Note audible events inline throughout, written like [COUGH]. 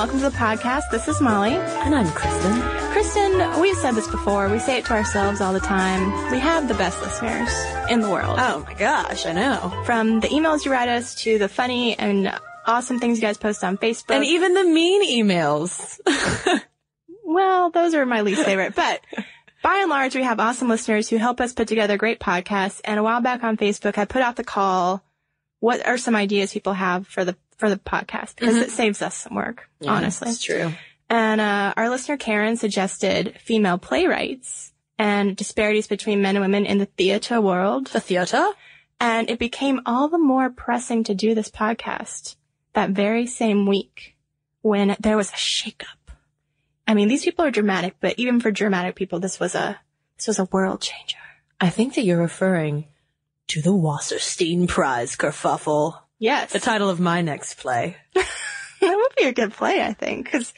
welcome to the podcast. This is Molly. And I'm Kristen. Kristen, we've said this before. We say it to ourselves all the time. We have the best listeners in the world. Oh my gosh, I know. From the emails you write us to the funny and awesome things you guys post on Facebook. And even the mean emails. [LAUGHS] well, those are my least favorite, but by and large, we have awesome listeners who help us put together great podcasts. And a while back on Facebook, I put out the call. What are some ideas people have for the, for the podcast? Because it saves us some work, honestly. That's true. And uh, our listener Karen suggested female playwrights and disparities between men and women in the theater world. The theater? And it became all the more pressing to do this podcast that very same week when there was a shakeup. I mean, these people are dramatic, but even for dramatic people, this was a this was a world changer. I think that you're referring to the Wasserstein Prize kerfuffle. Yes, The title of my next play. [LAUGHS] that would be a good play, I think, because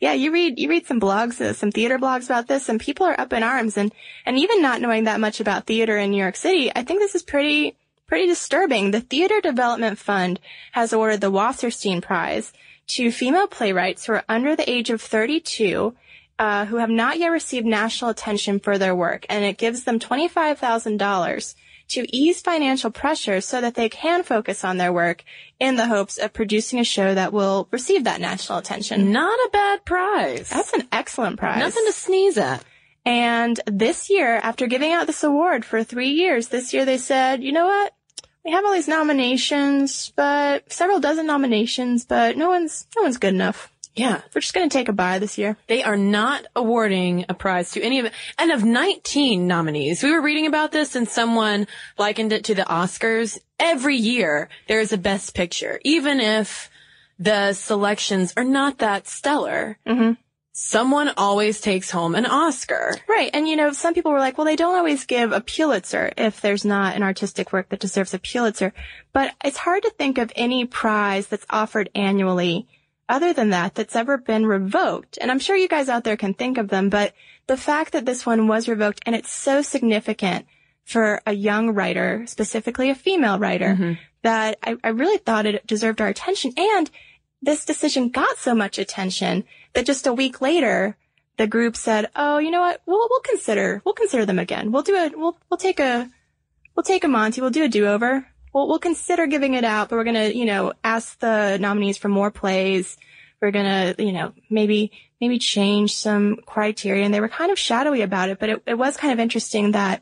yeah, you read you read some blogs, uh, some theater blogs about this, and people are up in arms, and and even not knowing that much about theater in New York City, I think this is pretty pretty disturbing. The Theater Development Fund has awarded the Wasserstein Prize to female playwrights who are under the age of 32. Uh, who have not yet received national attention for their work, and it gives them $25,000 to ease financial pressure so that they can focus on their work in the hopes of producing a show that will receive that national attention. Not a bad prize. That's an excellent prize. Nothing to sneeze at. And this year, after giving out this award for three years, this year they said, you know what? We have all these nominations, but several dozen nominations, but no one's, no one's good enough. Yeah. We're just going to take a bye this year. They are not awarding a prize to any of it. And of 19 nominees, we were reading about this and someone likened it to the Oscars. Every year there is a best picture, even if the selections are not that stellar. Mhm. Someone always takes home an Oscar. Right. And you know, some people were like, well, they don't always give a Pulitzer if there's not an artistic work that deserves a Pulitzer. But it's hard to think of any prize that's offered annually other than that that's ever been revoked. And I'm sure you guys out there can think of them, but the fact that this one was revoked and it's so significant for a young writer, specifically a female writer, mm-hmm. that I, I really thought it deserved our attention. And this decision got so much attention that just a week later, the group said, "Oh, you know what? We'll we'll consider we'll consider them again. We'll do a we'll we'll take a we'll take a Monty. We'll do a do over. We'll we'll consider giving it out, but we're gonna you know ask the nominees for more plays. We're gonna you know maybe maybe change some criteria." And they were kind of shadowy about it, but it, it was kind of interesting that.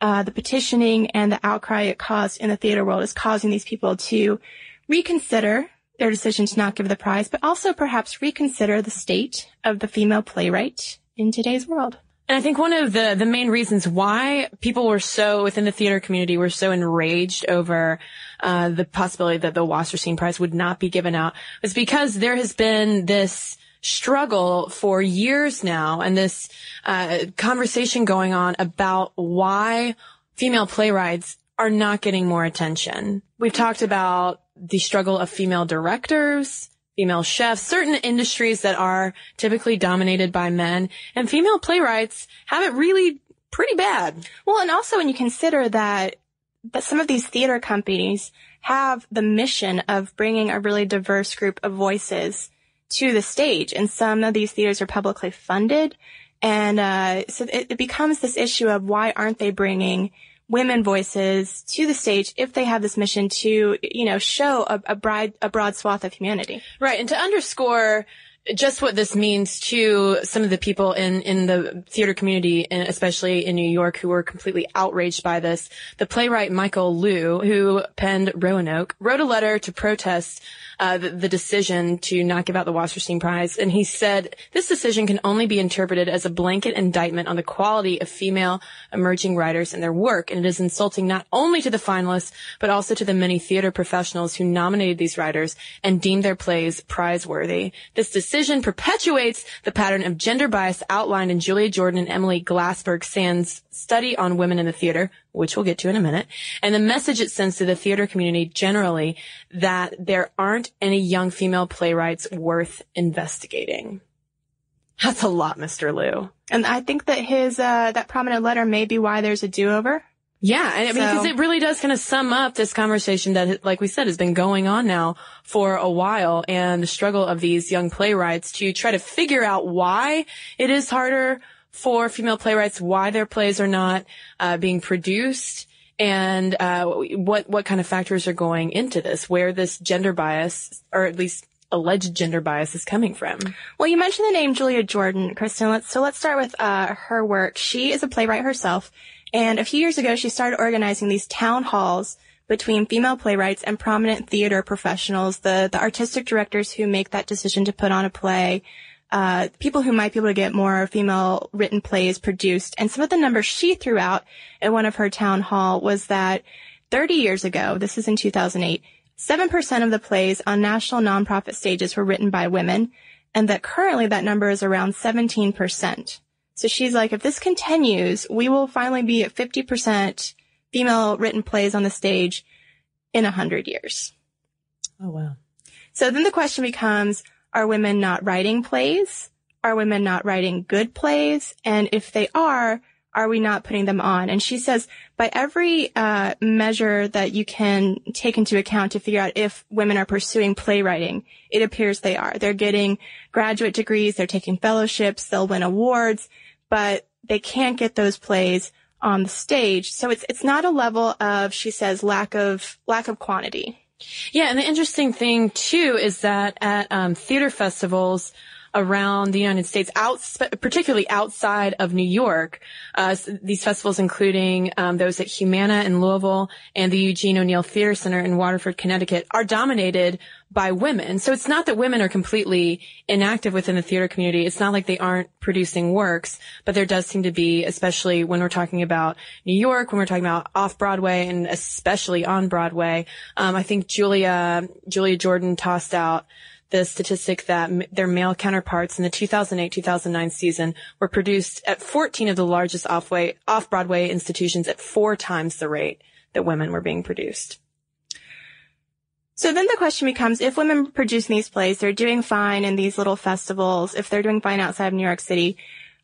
Uh, the petitioning and the outcry it caused in the theater world is causing these people to reconsider their decision to not give the prize, but also perhaps reconsider the state of the female playwright in today's world. And I think one of the, the main reasons why people were so, within the theater community, were so enraged over, uh, the possibility that the Wasserstein Prize would not be given out was because there has been this, struggle for years now and this uh, conversation going on about why female playwrights are not getting more attention. We've talked about the struggle of female directors, female chefs, certain industries that are typically dominated by men, and female playwrights have it really pretty bad. Well, and also when you consider that that some of these theater companies have the mission of bringing a really diverse group of voices to the stage. And some of these theaters are publicly funded. And uh, so it, it becomes this issue of why aren't they bringing women voices to the stage if they have this mission to, you know, show a, a, bride, a broad swath of humanity. Right. And to underscore just what this means to some of the people in, in the theater community, and especially in New York, who were completely outraged by this. The playwright Michael Lew, who penned Roanoke, wrote a letter to protest uh, the, the, decision to not give out the Wasserstein Prize, and he said this decision can only be interpreted as a blanket indictment on the quality of female emerging writers and their work, and it is insulting not only to the finalists but also to the many theater professionals who nominated these writers and deemed their plays prize-worthy. This decision perpetuates the pattern of gender bias outlined in Julia Jordan and Emily Glassberg-Sand's study on women in the theater, which we'll get to in a minute, and the message it sends to the theater community generally that there aren't any young female playwrights worth investigating. That's a lot, Mr. Lew. And I think that his, uh, that prominent letter may be why there's a do-over. Yeah, And I mean, because so. it really does kind of sum up this conversation that, like we said, has been going on now for a while and the struggle of these young playwrights to try to figure out why it is harder for female playwrights, why their plays are not uh, being produced, and uh, what what kind of factors are going into this, where this gender bias, or at least alleged gender bias, is coming from. Well, you mentioned the name Julia Jordan, Kristen. Let's so let's start with uh, her work. She is a playwright herself, and a few years ago, she started organizing these town halls between female playwrights and prominent theater professionals, the the artistic directors who make that decision to put on a play uh, people who might be able to get more female written plays produced. And some of the numbers she threw out at one of her town hall was that 30 years ago, this is in 2008, 7% of the plays on national nonprofit stages were written by women, and that currently that number is around 17%. So she's like, if this continues, we will finally be at 50% female written plays on the stage in 100 years. Oh, wow. So then the question becomes, are women not writing plays? Are women not writing good plays? And if they are, are we not putting them on? And she says, by every uh, measure that you can take into account to figure out if women are pursuing playwriting, it appears they are. They're getting graduate degrees, they're taking fellowships, they'll win awards, but they can't get those plays on the stage. So it's it's not a level of, she says, lack of lack of quantity. Yeah, and the interesting thing too is that at um, theater festivals around the United States, out, particularly outside of New York, uh, these festivals, including um, those at Humana in Louisville and the Eugene O'Neill Theater Center in Waterford, Connecticut, are dominated by women. So it's not that women are completely inactive within the theater community. It's not like they aren't producing works, but there does seem to be, especially when we're talking about New York, when we're talking about off Broadway and especially on Broadway. Um, I think Julia, Julia Jordan tossed out the statistic that m- their male counterparts in the 2008-2009 season were produced at 14 of the largest off-way, off-Broadway institutions at four times the rate that women were being produced. So then the question becomes, if women producing these plays, they're doing fine in these little festivals, if they're doing fine outside of New York City,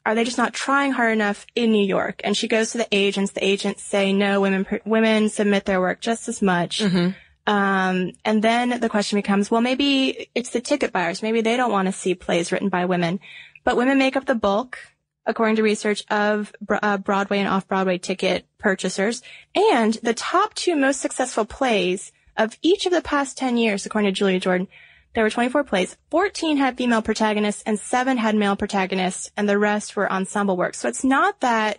are they just not trying hard enough in New York? And she goes to the agents. The agents say, no, women, women submit their work just as much. Mm-hmm. Um, and then the question becomes, well, maybe it's the ticket buyers. Maybe they don't want to see plays written by women, but women make up the bulk, according to research of uh, Broadway and off-Broadway ticket purchasers. And the top two most successful plays of each of the past 10 years, according to Julia Jordan, there were 24 plays. 14 had female protagonists and seven had male protagonists and the rest were ensemble work. So it's not that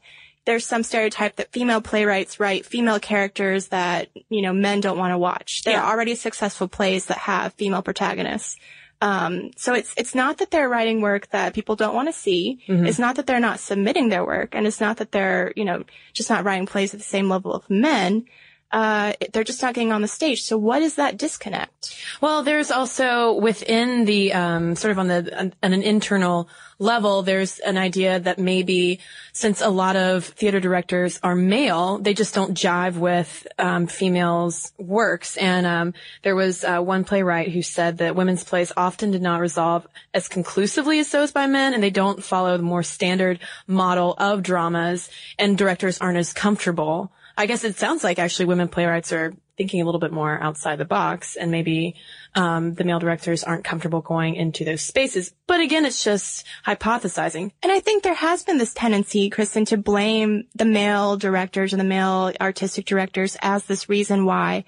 there's some stereotype that female playwrights write female characters that, you know, men don't want to watch. There yeah. are already successful plays that have female protagonists. Um, so it's it's not that they're writing work that people don't want to see. Mm-hmm. It's not that they're not submitting their work, and it's not that they're you know just not writing plays at the same level of men. Uh, they're just not getting on the stage. So what is that disconnect? Well, there's also within the um, sort of on the on, an internal level, there's an idea that maybe since a lot of theater directors are male, they just don't jive with um, females' works. And um, there was uh, one playwright who said that women's plays often did not resolve as conclusively as those by men, and they don't follow the more standard model of dramas, and directors aren't as comfortable. I guess it sounds like actually women playwrights are thinking a little bit more outside the box and maybe um, the male directors aren't comfortable going into those spaces. But again, it's just hypothesizing. And I think there has been this tendency, Kristen, to blame the male directors and the male artistic directors as this reason why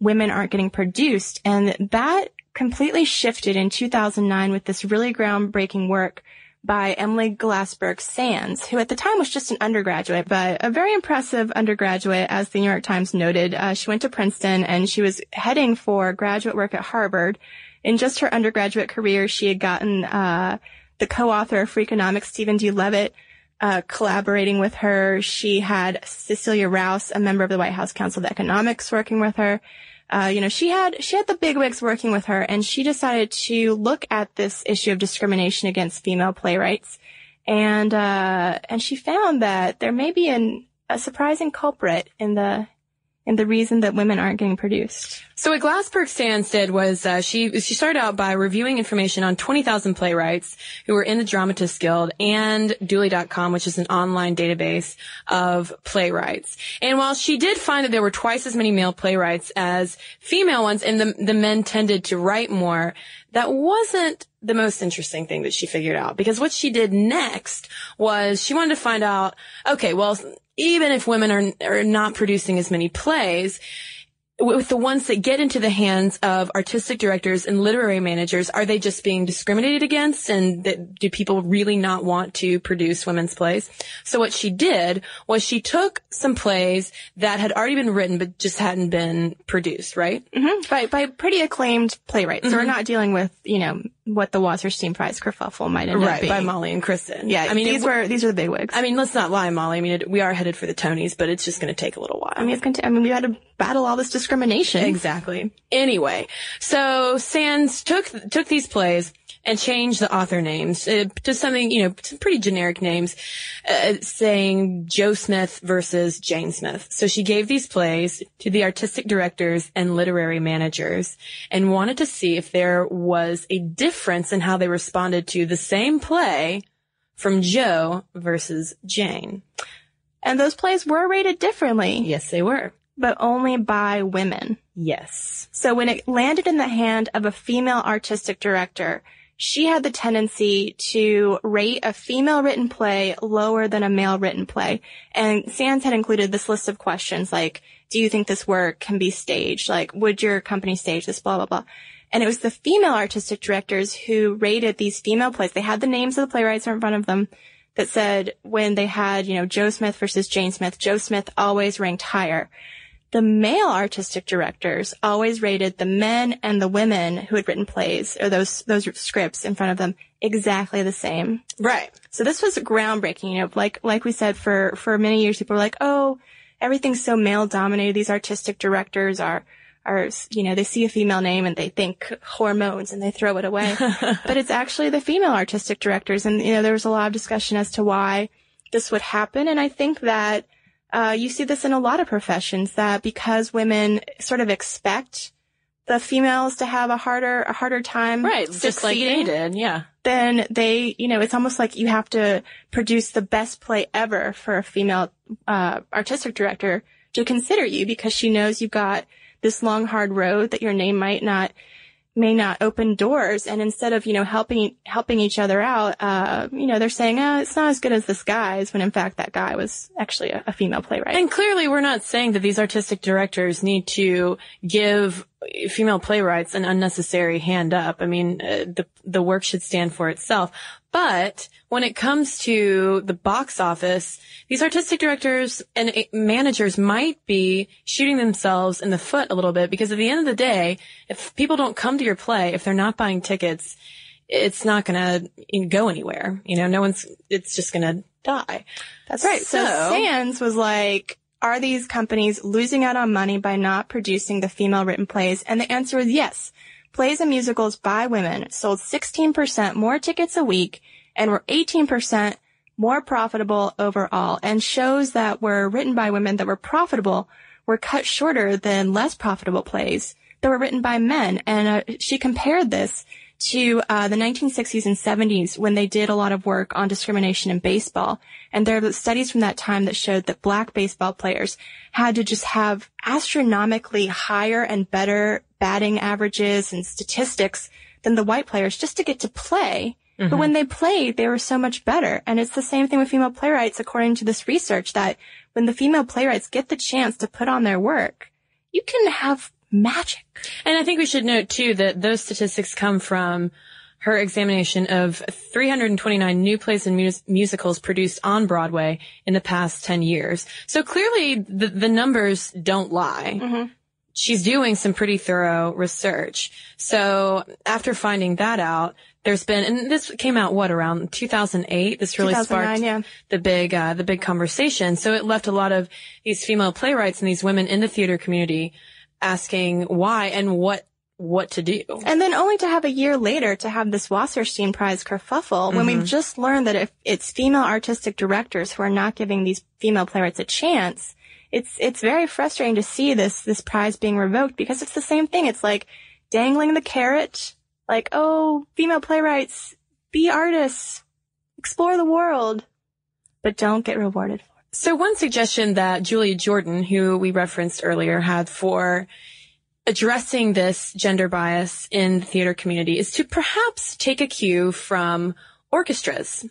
women aren't getting produced. And that completely shifted in 2009 with this really groundbreaking work by Emily Glassberg Sands, who at the time was just an undergraduate, but a very impressive undergraduate, as the New York Times noted. Uh, she went to Princeton and she was heading for graduate work at Harvard. In just her undergraduate career, she had gotten uh, the co-author of Freakonomics, Stephen D. Levitt, uh, collaborating with her. She had Cecilia Rouse, a member of the White House Council of Economics, working with her. Uh, you know, she had she had the bigwigs working with her, and she decided to look at this issue of discrimination against female playwrights, and uh, and she found that there may be an, a surprising culprit in the and the reason that women aren't getting produced. So what Glassberg Sands did was uh, she she started out by reviewing information on 20,000 playwrights who were in the Dramatists Guild and Doollee.com, which is an online database of playwrights. And while she did find that there were twice as many male playwrights as female ones, and the the men tended to write more, that wasn't the most interesting thing that she figured out because what she did next was she wanted to find out, okay, well, even if women are, are not producing as many plays, with the ones that get into the hands of artistic directors and literary managers, are they just being discriminated against? And that, do people really not want to produce women's plays? So what she did was she took some plays that had already been written but just hadn't been produced, right? Mm-hmm. By, by pretty acclaimed playwrights. So we're Mm-hmm. not dealing with, you know, what the Wasserstein Prize kerfuffle might end up being. by Molly and Kristen. Yeah, I mean, these it- were, these are the big wigs. I mean, let's not lie, Molly. I mean, it, we are headed for the Tonys, but it's just going to take a little while. I mean, it's going to, I mean, we had to battle all this discrimination. Exactly. Anyway, so Sands took took these plays and change the author names uh, to something, you know, some pretty generic names, uh, saying Joe Smith versus Jane Smith. So she gave these plays to the artistic directors and literary managers and wanted to see if there was a difference in how they responded to the same play from Joe versus Jane. And those plays were rated differently, Yes, they were. but only by women. Yes. So when it landed in the hand of a female artistic director, she had the tendency to rate a female written play lower than a male written play. And Sands had included this list of questions like, do you think this work can be staged? Like, would your company stage this? Blah, blah, blah. And it was the female artistic directors who rated these female plays. They had the names of the playwrights in front of them that said when they had, you know, Joe Smith versus Jane Smith, Joe Smith always ranked higher the male artistic directors always rated the men and the women who had written plays or those those scripts in front of them exactly the same. Right. So this was groundbreaking. You know, like like we said, for for many years, people were like, "Oh, everything's so male dominated. These artistic directors are." Are, you know, they see a female name and they think hormones and they throw it away. [LAUGHS] but it's actually the female artistic directors. And, you know, there was a lot of discussion as to why this would happen. And I think that uh, you see this in a lot of professions that because women sort of expect the females to have a harder a harder time Right. Just like they did. Yeah. then they you know it's almost like you have to produce the best play ever for a female uh, artistic director to consider you because she knows you've got this long hard road that your name might not may not open doors and instead of you know helping helping each other out uh you know they're saying oh it's not as good as this guy's when in fact that guy was actually a, a female playwright And clearly we're not saying that these artistic directors need to give female playwrights an unnecessary hand up. I mean, uh, the the work should stand for itself. But when it comes to the box office, these artistic directors and managers might be shooting themselves in the foot a little bit because at the end of the day, if people don't come to your play, if they're not buying tickets, it's not going to go anywhere. You know, no one's, it's just going to die. That's right. So, So- Sands was like, are these companies losing out on money by not producing the female written plays? And the answer was yes. Plays and musicals by women sold 16% more tickets a week and were 18% more profitable overall. And shows that were written by women that were profitable were cut shorter than less profitable plays that were written by men. And uh, she compared this to uh, the 1960s and 70s when they did a lot of work on discrimination in baseball. And there are studies from that time that showed that black baseball players had to just have astronomically higher and better batting averages and statistics than the white players just to get to play. But when mm-hmm. they played, they were so much better. And it's the same thing with female playwrights, according to this research, that when the female playwrights get the chance to put on their work, you can have magic. And I think we should note too that those statistics come from her examination of 329 new plays and mus- musicals produced on Broadway in the past 10 years. So clearly the, the numbers don't lie. Mm-hmm. She's doing some pretty thorough research. So after finding that out, there's been, and this came out what around 2008. This really sparked yeah. the big, uh, the big conversation. So it left a lot of these female playwrights and these women in the theater community asking why and what, what to do. And then only to have a year later to have this Wasserstein Prize kerfuffle when we've just learned that if it's female artistic directors who are not giving these female playwrights a chance, it's, it's very frustrating to see this, this prize being revoked because it's the same thing. It's like dangling the carrot, like, oh, female playwrights, be artists, explore the world, but don't get rewarded for it. So one suggestion that Julia Jordan, who we referenced earlier, had for addressing this gender bias in the theater community is to perhaps take a cue from orchestras.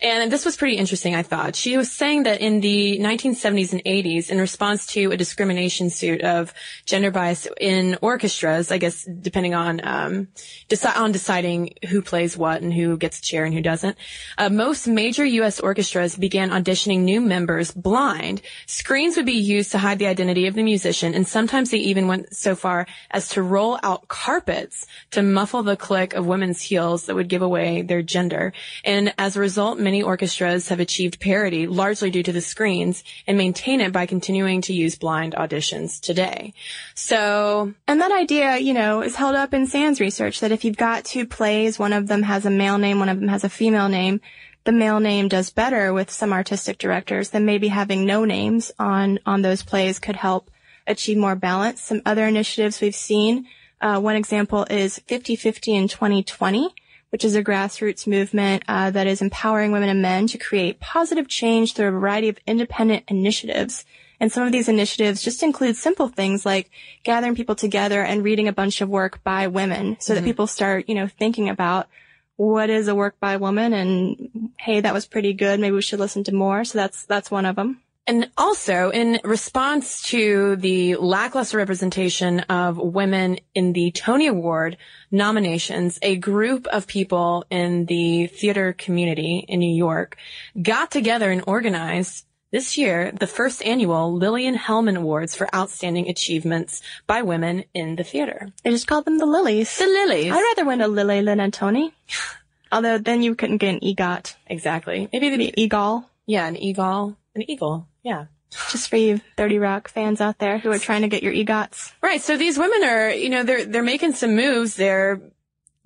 And this was pretty interesting, I thought. She was saying that in the 1970s and 80s, in response to a discrimination suit of gender bias in orchestras, I guess depending on um, deci- on deciding who plays what and who gets a chair and who doesn't, uh, most major U.S. orchestras began auditioning new members blind. Screens would be used to hide the identity of the musician, and sometimes they even went so far as to roll out carpets to muffle the click of women's heels that would give away their gender. And as a result, many orchestras have achieved parity largely due to the screens and maintain it by continuing to use blind auditions today. So And that idea, you know, is held up in Sands research that if you've got two plays, one of them has a male name, one of them has a female name, the male name does better with some artistic directors than maybe having no names on, on those plays could help achieve more balance. Some other initiatives we've seen, uh, one example is 50-50 in 2020, which is a grassroots movement uh, that is empowering women and men to create positive change through a variety of independent initiatives. And some of these initiatives just include simple things like gathering people together and reading a bunch of work by women so that people start, you know, thinking about what is a work by woman and hey, that was pretty good. Maybe we should listen to more. So that's, that's one of them. And also, in response to the lackluster representation of women in the Tony Award nominations, a group of people in the theater community in New York got together and organized this year the first annual Lillian Hellman Awards for Outstanding Achievements by Women in the Theater. They just called them the lilies. The Lilies. I'd rather win a lily than a Tony. [SIGHS] Although then you couldn't get an EGOT. exactly. Maybe the, EGOL. yeah, an eagle. An eagle. Yeah. Just for you 30 Rock fans out there who are trying to get your EGOTs. Right. So these women are, you know, they're, they're making some moves. They're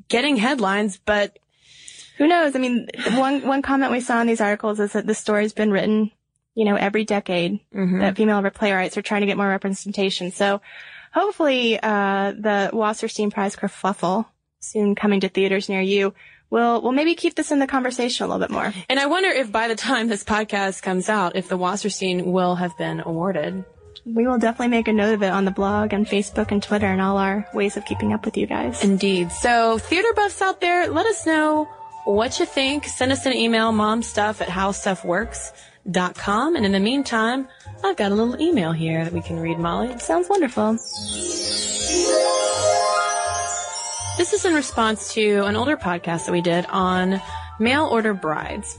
getting headlines, but Who knows? I mean, one, one comment we saw in these articles is that the story's been written, you know, every decade that female playwrights are trying to get more representation. So hopefully, uh, the Wasserstein Prize kerfuffle soon coming to theaters near you will, will maybe keep this in the conversation a little bit more. And I wonder if by the time this podcast comes out, if the Wasserstein will have been awarded. We will definitely make a note of it on the blog and Facebook and Twitter and all our ways of keeping up with you guys. Indeed. So theater buffs out there, let us know what you think. Send us an email, momstuff at howstuffworks.com. And in the meantime, I've got a little email here that we can read, Molly. Sounds wonderful. This is in response to an older podcast that we did on mail order brides.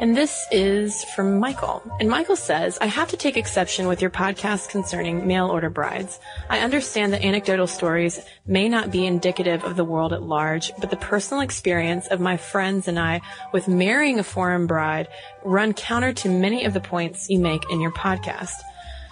And this is from Michael. And Michael says, I have to take exception with your podcast concerning mail order brides. I understand that anecdotal stories may not be indicative of the world at large, but the personal experience of my friends and I with marrying a foreign bride run counter to many of the points you make in your podcast.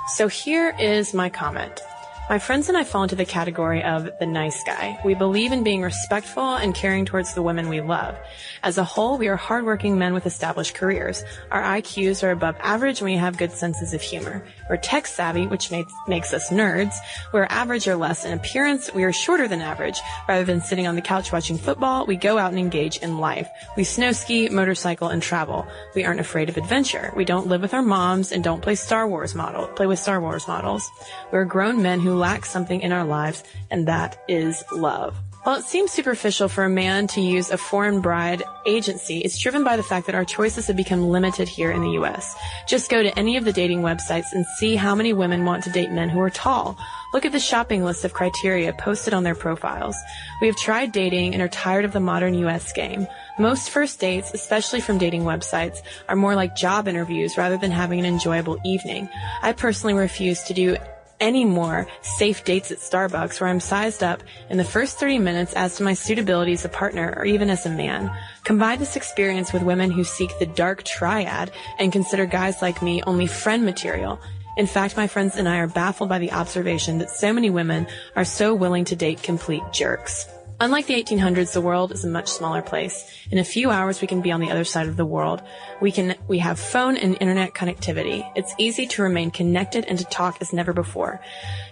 So here is my comment. My friends and I fall into the category of the nice guy. We believe in being respectful and caring towards the women we love. As a whole, we are hardworking men with established careers. Our IQs are above average and we have good senses of humor. We're tech savvy, which makes, makes us nerds. We're average or less in appearance. We are shorter than average. Rather than sitting on the couch watching football, we go out and engage in life. We snow ski, motorcycle, and travel. We aren't afraid of adventure. We don't live with our moms and don't play Star Wars model, play with Star Wars models. We're grown men who lack something in our lives, and that is love. While it seems superficial for a man to use a foreign bride agency, it's driven by the fact that our choices have become limited here in the US. Just go to any of the dating websites and see how many women want to date men who are tall. Look at the shopping list of criteria posted on their profiles. We have tried dating and are tired of the modern US game. Most first dates, especially from dating websites, are more like job interviews rather than having an enjoyable evening. I personally refuse to do any more safe dates at Starbucks where I'm sized up in the first 30 minutes as to my suitability as a partner or even as a man. Combine this experience with women who seek the dark triad and consider guys like me only friend material. In fact, my friends and I are baffled by the observation that so many women are so willing to date complete jerks. Unlike the 1800s, the world is a much smaller place. In a few hours, we can be on the other side of the world. We can, we have phone and internet connectivity. It's easy to remain connected and to talk as never before.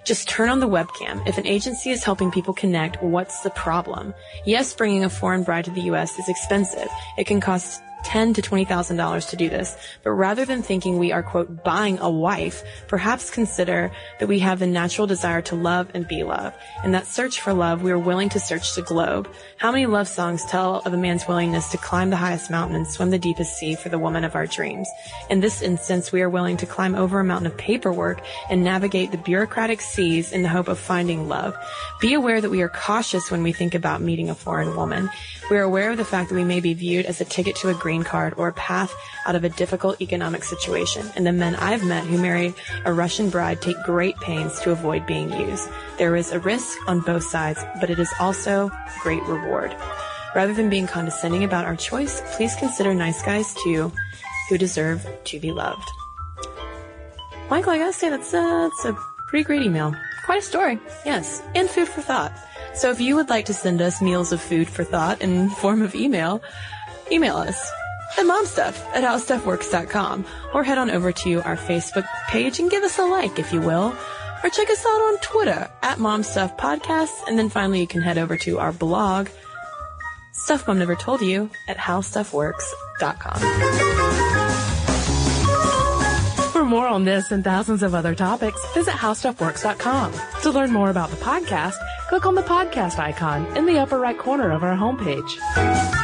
Just turn on the webcam. If an agency is helping people connect, what's the problem? Yes, bringing a foreign bride to the U.S. is expensive. It can cost ten to twenty thousand dollars to do this. But rather than thinking we are quote buying a wife, perhaps consider that we have the natural desire to love and be loved. In that search for love, we are willing to search the globe. How many love songs tell of a man's willingness to climb the highest mountain and swim the deepest sea for the woman of our dreams? In this instance, we are willing to climb over a mountain of paperwork and navigate the bureaucratic seas in the hope of finding love. Be aware that we are cautious when we think about meeting a foreign woman. We are aware of the fact that we may be viewed as a ticket to a green card or a path out of a difficult economic situation. And the men I've met who marry a Russian bride take great pains to avoid being used. There is a risk on both sides, but it is also great reward. Rather than being condescending about our choice, please consider nice guys too who deserve to be loved. Michael, I gotta say that's, uh, that's a pretty great email. Quite a story. Yes, and food for thought. So if you would like to send us meals of food for thought in form of email, email us at momstuff at howstuffworks.com or head on over to our Facebook page and give us a like, if you will. Or check us out on Twitter at Momstuff Podcast. And then finally, you can head over to our blog, Stuff Mom Never Told You, at howstuffworks.com. For more on this and thousands of other topics, visit howstuffworks.com. To learn more about the podcast, click on the podcast icon in the upper right corner of our homepage.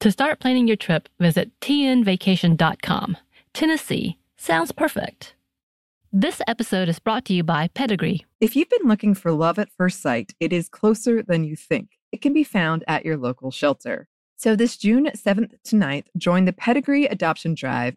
To start planning your trip, visit tnvacation.com. Tennessee sounds perfect. This episode is brought to you by Pedigree. If you've been looking for love at first sight, it is closer than you think. It can be found at your local shelter. So this June 7th to 9th, join the Pedigree Adoption Drive,